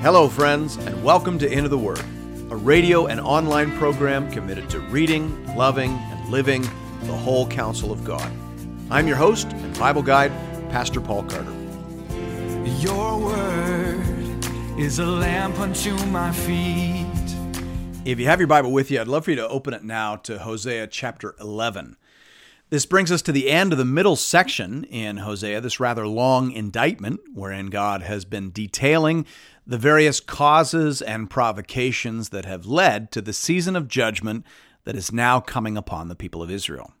Hello, friends, and welcome to Into the Word, a radio and online program committed to reading, loving, and living the whole counsel of God. I'm your host and Bible guide, Pastor Paul Carter. Your word is a lamp unto my feet. If you have your Bible with you, I'd love for you to open it now to Hosea chapter 11. This brings us to the end of the middle section in Hosea, this rather long indictment wherein God has been detailing the various causes and provocations that have led to the season of judgment that is now coming upon the people of Israel.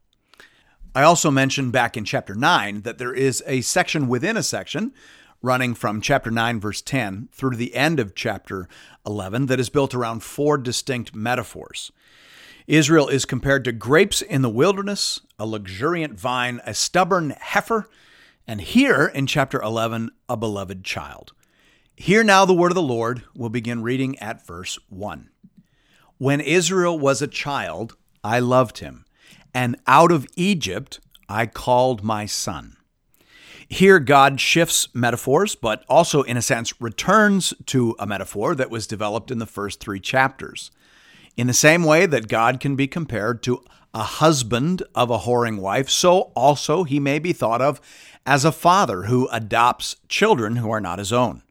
I also mentioned back in chapter 9 that there is a section within a section running from chapter 9, verse 10 through to the end of chapter 11 that is built around four distinct metaphors. Israel is compared to grapes in the wilderness, a luxuriant vine, a stubborn heifer, and here in chapter 11, a beloved child. Hear now the word of the Lord. We'll begin reading at verse 1. When Israel was a child, I loved him, and out of Egypt I called my son. Here, God shifts metaphors, but also, in a sense, returns to a metaphor that was developed in the first three chapters. In the same way that God can be compared to a husband of a whoring wife, so also he may be thought of as a father who adopts children who are not his own.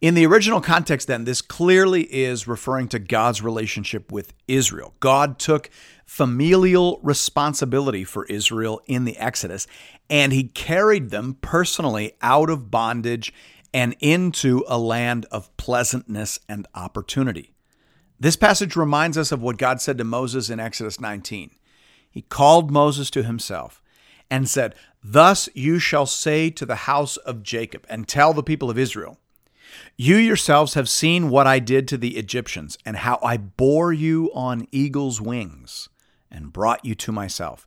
In the original context, then, this clearly is referring to God's relationship with Israel. God took familial responsibility for Israel in the Exodus, and he carried them personally out of bondage and into a land of pleasantness and opportunity. This passage reminds us of what God said to Moses in Exodus 19. He called Moses to himself and said, Thus you shall say to the house of Jacob and tell the people of Israel, You yourselves have seen what I did to the Egyptians and how I bore you on eagle's wings and brought you to myself.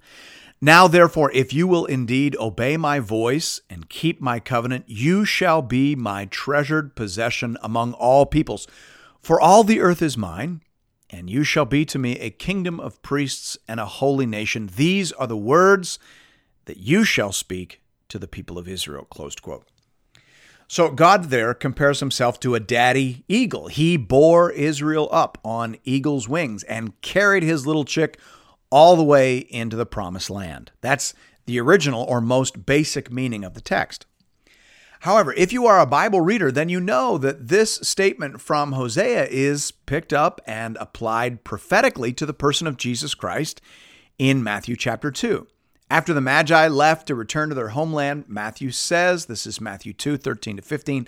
Now, therefore, if you will indeed obey my voice and keep my covenant, you shall be my treasured possession among all peoples for all the earth is mine, and you shall be to me a kingdom of priests and a holy nation. These are the words that you shall speak to the people of Israel. Closed quote. So God there compares himself to a daddy eagle. He bore Israel up on eagle's wings and carried his little chick all the way into the promised land. That's the original or most basic meaning of the text. However, if you are a Bible reader, then you know that this statement from Hosea is picked up and applied prophetically to the person of Jesus Christ in Matthew chapter 2. After the Magi left to return to their homeland, Matthew says, this is Matthew 2 13 to 15.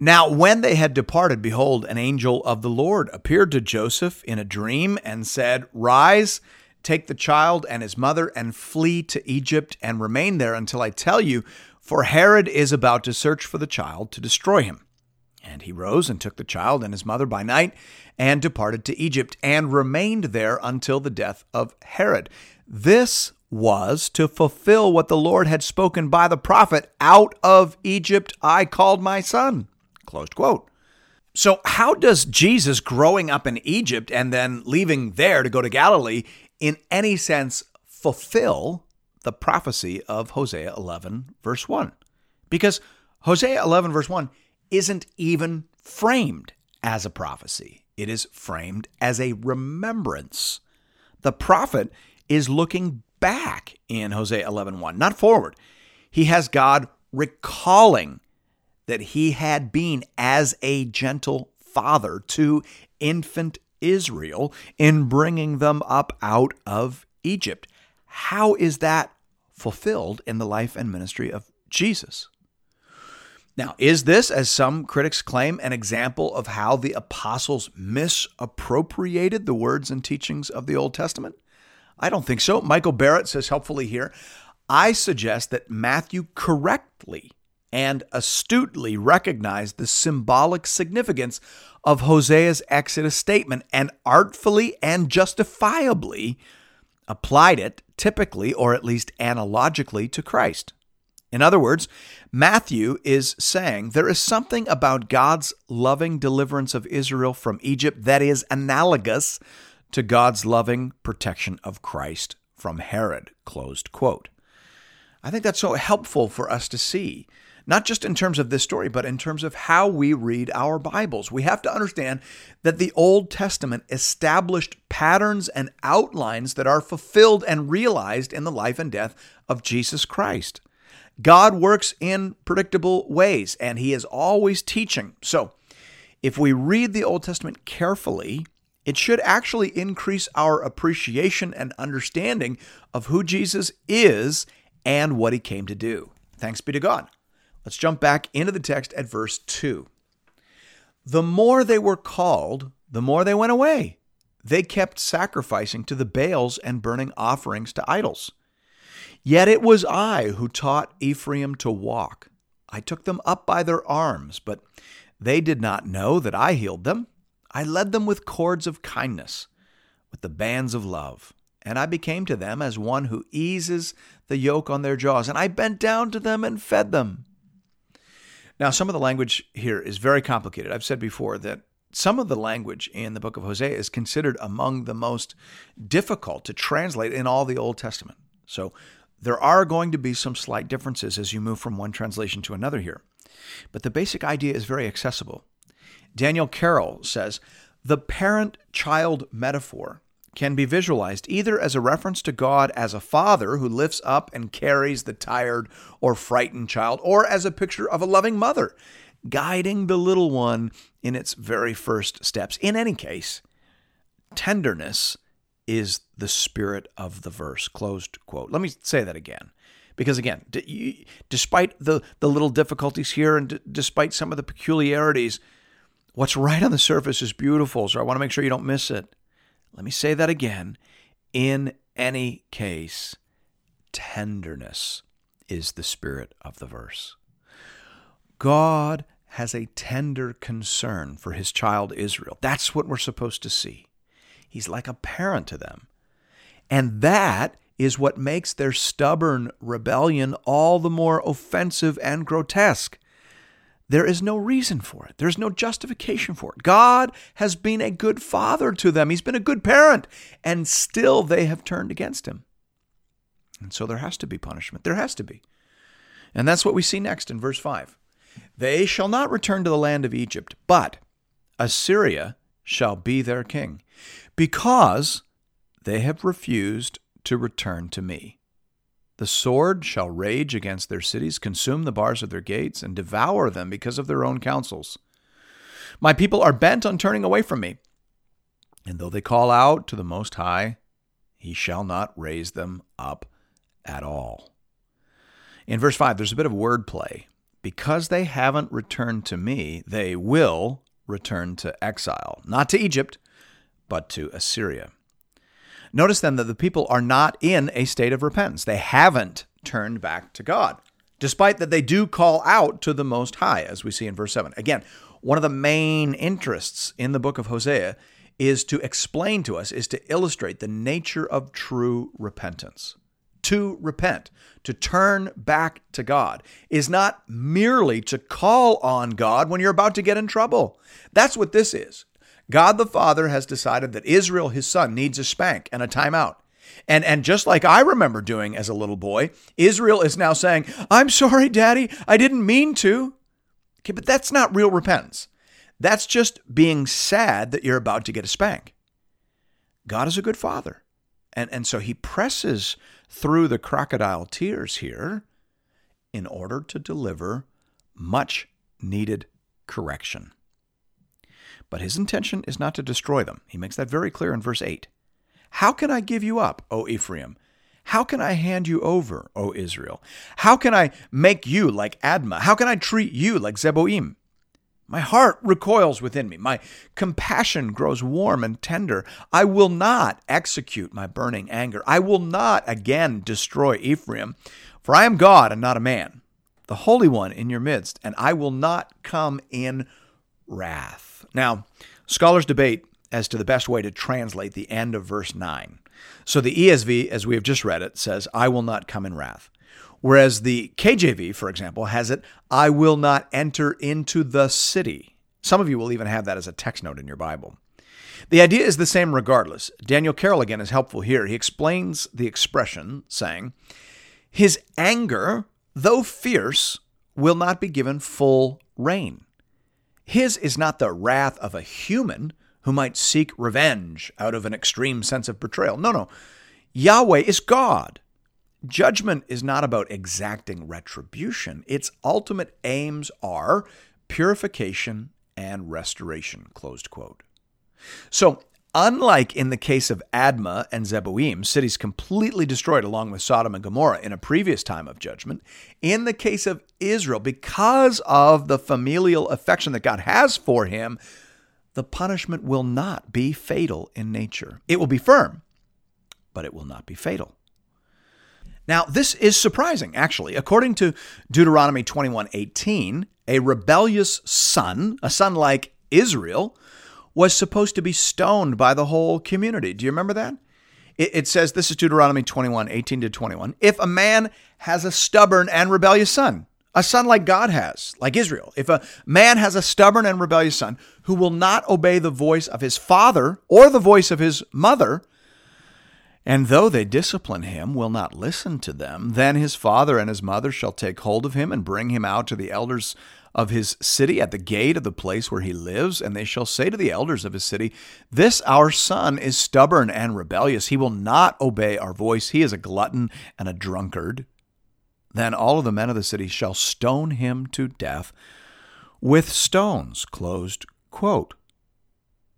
Now, when they had departed, behold, an angel of the Lord appeared to Joseph in a dream and said, Rise, take the child and his mother, and flee to Egypt, and remain there until I tell you for Herod is about to search for the child to destroy him. And he rose and took the child and his mother by night and departed to Egypt and remained there until the death of Herod. This was to fulfill what the Lord had spoken by the prophet Out of Egypt I called my son. Closed quote. So, how does Jesus growing up in Egypt and then leaving there to go to Galilee in any sense fulfill the prophecy of Hosea 11, verse 1. Because Hosea 11, verse 1 isn't even framed as a prophecy, it is framed as a remembrance. The prophet is looking back in Hosea 11, 1, not forward. He has God recalling that he had been as a gentle father to infant Israel in bringing them up out of Egypt. How is that fulfilled in the life and ministry of Jesus. Now, is this, as some critics claim, an example of how the apostles misappropriated the words and teachings of the Old Testament? I don't think so. Michael Barrett says helpfully here I suggest that Matthew correctly and astutely recognized the symbolic significance of Hosea's Exodus statement and artfully and justifiably applied it typically or at least analogically to Christ. In other words, Matthew is saying there is something about God's loving deliverance of Israel from Egypt that is analogous to God's loving protection of Christ from Herod. Closed quote. I think that's so helpful for us to see. Not just in terms of this story, but in terms of how we read our Bibles. We have to understand that the Old Testament established patterns and outlines that are fulfilled and realized in the life and death of Jesus Christ. God works in predictable ways, and He is always teaching. So, if we read the Old Testament carefully, it should actually increase our appreciation and understanding of who Jesus is and what He came to do. Thanks be to God. Let's jump back into the text at verse 2. The more they were called, the more they went away. They kept sacrificing to the Baals and burning offerings to idols. Yet it was I who taught Ephraim to walk. I took them up by their arms, but they did not know that I healed them. I led them with cords of kindness, with the bands of love. And I became to them as one who eases the yoke on their jaws. And I bent down to them and fed them. Now, some of the language here is very complicated. I've said before that some of the language in the book of Hosea is considered among the most difficult to translate in all the Old Testament. So there are going to be some slight differences as you move from one translation to another here. But the basic idea is very accessible. Daniel Carroll says the parent child metaphor can be visualized either as a reference to God as a father who lifts up and carries the tired or frightened child, or as a picture of a loving mother guiding the little one in its very first steps. In any case, tenderness is the spirit of the verse. Closed quote. Let me say that again. Because again, despite the, the little difficulties here and d- despite some of the peculiarities, what's right on the surface is beautiful. So I want to make sure you don't miss it. Let me say that again. In any case, tenderness is the spirit of the verse. God has a tender concern for his child Israel. That's what we're supposed to see. He's like a parent to them. And that is what makes their stubborn rebellion all the more offensive and grotesque. There is no reason for it. There's no justification for it. God has been a good father to them. He's been a good parent, and still they have turned against him. And so there has to be punishment. There has to be. And that's what we see next in verse 5. They shall not return to the land of Egypt, but Assyria shall be their king, because they have refused to return to me. The sword shall rage against their cities, consume the bars of their gates, and devour them because of their own counsels. My people are bent on turning away from me. And though they call out to the Most High, he shall not raise them up at all. In verse 5, there's a bit of wordplay. Because they haven't returned to me, they will return to exile, not to Egypt, but to Assyria. Notice then that the people are not in a state of repentance. They haven't turned back to God, despite that they do call out to the Most High, as we see in verse 7. Again, one of the main interests in the book of Hosea is to explain to us, is to illustrate the nature of true repentance. To repent, to turn back to God, is not merely to call on God when you're about to get in trouble. That's what this is. God the Father has decided that Israel, his son, needs a spank and a timeout. And, and just like I remember doing as a little boy, Israel is now saying, I'm sorry, Daddy, I didn't mean to. Okay, but that's not real repentance. That's just being sad that you're about to get a spank. God is a good father. And, and so he presses through the crocodile tears here in order to deliver much needed correction. But his intention is not to destroy them. He makes that very clear in verse 8. How can I give you up, O Ephraim? How can I hand you over, O Israel? How can I make you like Admah? How can I treat you like Zeboim? My heart recoils within me. My compassion grows warm and tender. I will not execute my burning anger. I will not again destroy Ephraim, for I am God and not a man, the Holy One in your midst, and I will not come in wrath. Now, scholars debate as to the best way to translate the end of verse 9. So the ESV, as we have just read it, says, I will not come in wrath. Whereas the KJV, for example, has it, I will not enter into the city. Some of you will even have that as a text note in your Bible. The idea is the same regardless. Daniel Carroll again is helpful here. He explains the expression, saying, His anger, though fierce, will not be given full rein. His is not the wrath of a human who might seek revenge out of an extreme sense of betrayal. No, no. Yahweh is God. Judgment is not about exacting retribution. Its ultimate aims are purification and restoration. Closed quote. So, unlike in the case of Admah and Zeboim, cities completely destroyed along with Sodom and Gomorrah in a previous time of judgment, in the case of Israel, because of the familial affection that God has for him, the punishment will not be fatal in nature. It will be firm, but it will not be fatal. Now, this is surprising, actually. According to Deuteronomy 21:18, a rebellious son, a son like Israel, was supposed to be stoned by the whole community. Do you remember that? It, it says, this is Deuteronomy 21, 18 to 21. If a man has a stubborn and rebellious son, a son like God has, like Israel, if a man has a stubborn and rebellious son who will not obey the voice of his father or the voice of his mother, and though they discipline him, will not listen to them, then his father and his mother shall take hold of him and bring him out to the elders of his city at the gate of the place where he lives, and they shall say to the elders of his city, This our son is stubborn and rebellious. He will not obey our voice. He is a glutton and a drunkard. Then all of the men of the city shall stone him to death with stones. Closed quote.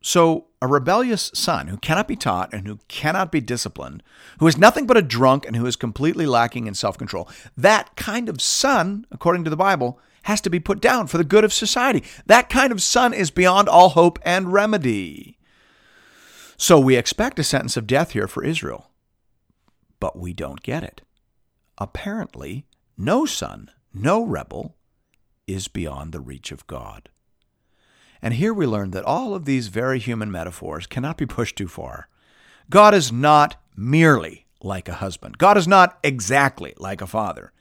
So, a rebellious son who cannot be taught and who cannot be disciplined, who is nothing but a drunk and who is completely lacking in self control, that kind of son, according to the Bible, has to be put down for the good of society. That kind of son is beyond all hope and remedy. So we expect a sentence of death here for Israel, but we don't get it. Apparently, no son, no rebel, is beyond the reach of God. And here we learn that all of these very human metaphors cannot be pushed too far. God is not merely like a husband, God is not exactly like a father.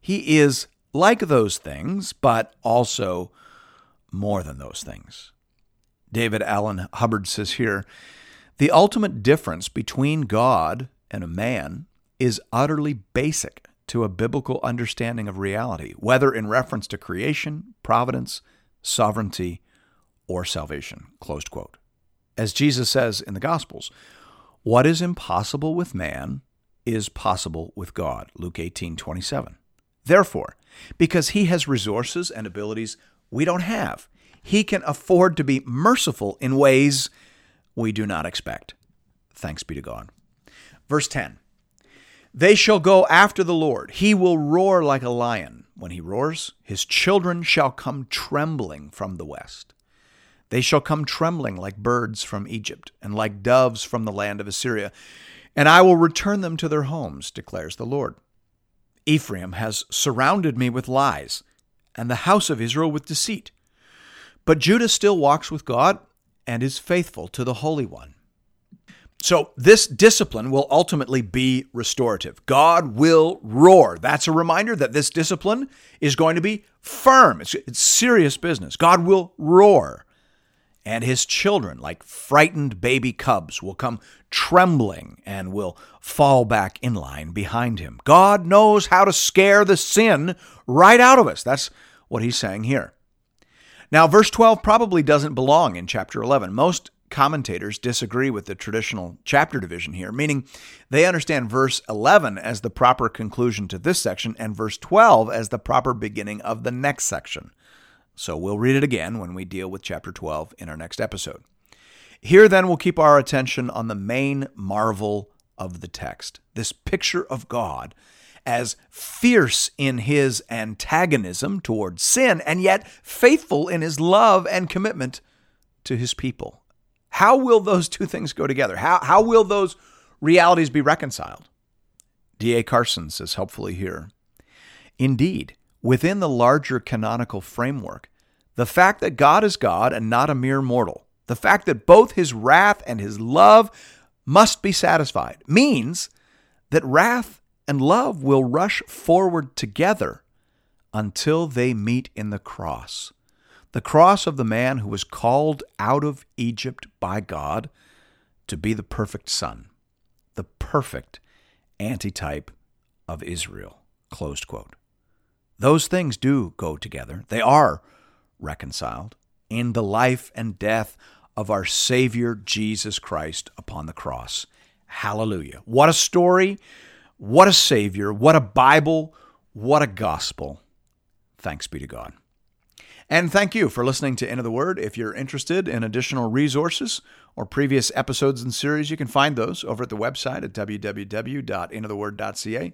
He is like those things, but also more than those things. David Allan Hubbard says here the ultimate difference between God and a man is utterly basic to a biblical understanding of reality, whether in reference to creation, providence, sovereignty, or salvation. Closed quote. As Jesus says in the Gospels, what is impossible with man is possible with God. Luke 18 27. Therefore, because he has resources and abilities we don't have, he can afford to be merciful in ways we do not expect. Thanks be to God. Verse 10 They shall go after the Lord. He will roar like a lion. When he roars, his children shall come trembling from the west. They shall come trembling like birds from Egypt, and like doves from the land of Assyria, and I will return them to their homes, declares the Lord. Ephraim has surrounded me with lies, and the house of Israel with deceit. But Judah still walks with God and is faithful to the Holy One. So, this discipline will ultimately be restorative. God will roar. That's a reminder that this discipline is going to be firm. It's, it's serious business. God will roar and his children, like frightened baby cubs, will come trembling and will fall back in line behind him. God knows how to scare the sin right out of us. That's what he's saying here. Now, verse 12 probably doesn't belong in chapter 11. Most commentators disagree with the traditional chapter division here, meaning they understand verse 11 as the proper conclusion to this section and verse 12 as the proper beginning of the next section. So we'll read it again when we deal with chapter 12 in our next episode. Here, then, we'll keep our attention on the main marvel of the text this picture of God as fierce in his antagonism toward sin and yet faithful in his love and commitment to his people. How will those two things go together? How, how will those realities be reconciled? D.A. Carson says helpfully here Indeed, within the larger canonical framework, the fact that God is God and not a mere mortal, the fact that both his wrath and his love must be satisfied, means that wrath and love will rush forward together until they meet in the cross. The cross of the man who was called out of Egypt by God to be the perfect son, the perfect antitype of Israel. Closed quote. Those things do go together. They are reconciled in the life and death of our Savior Jesus Christ upon the cross. Hallelujah. What a story. What a Savior. What a Bible. What a gospel. Thanks be to God. And thank you for listening to Into the Word. If you're interested in additional resources or previous episodes and series, you can find those over at the website at www.intotheword.ca.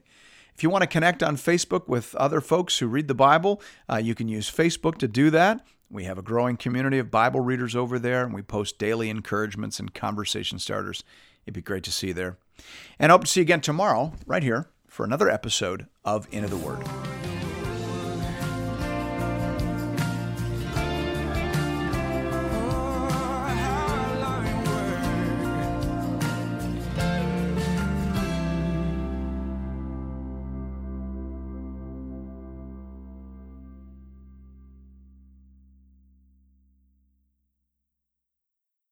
If you want to connect on Facebook with other folks who read the Bible, uh, you can use Facebook to do that. We have a growing community of Bible readers over there, and we post daily encouragements and conversation starters. It'd be great to see you there. And I hope to see you again tomorrow, right here, for another episode of Into the Word.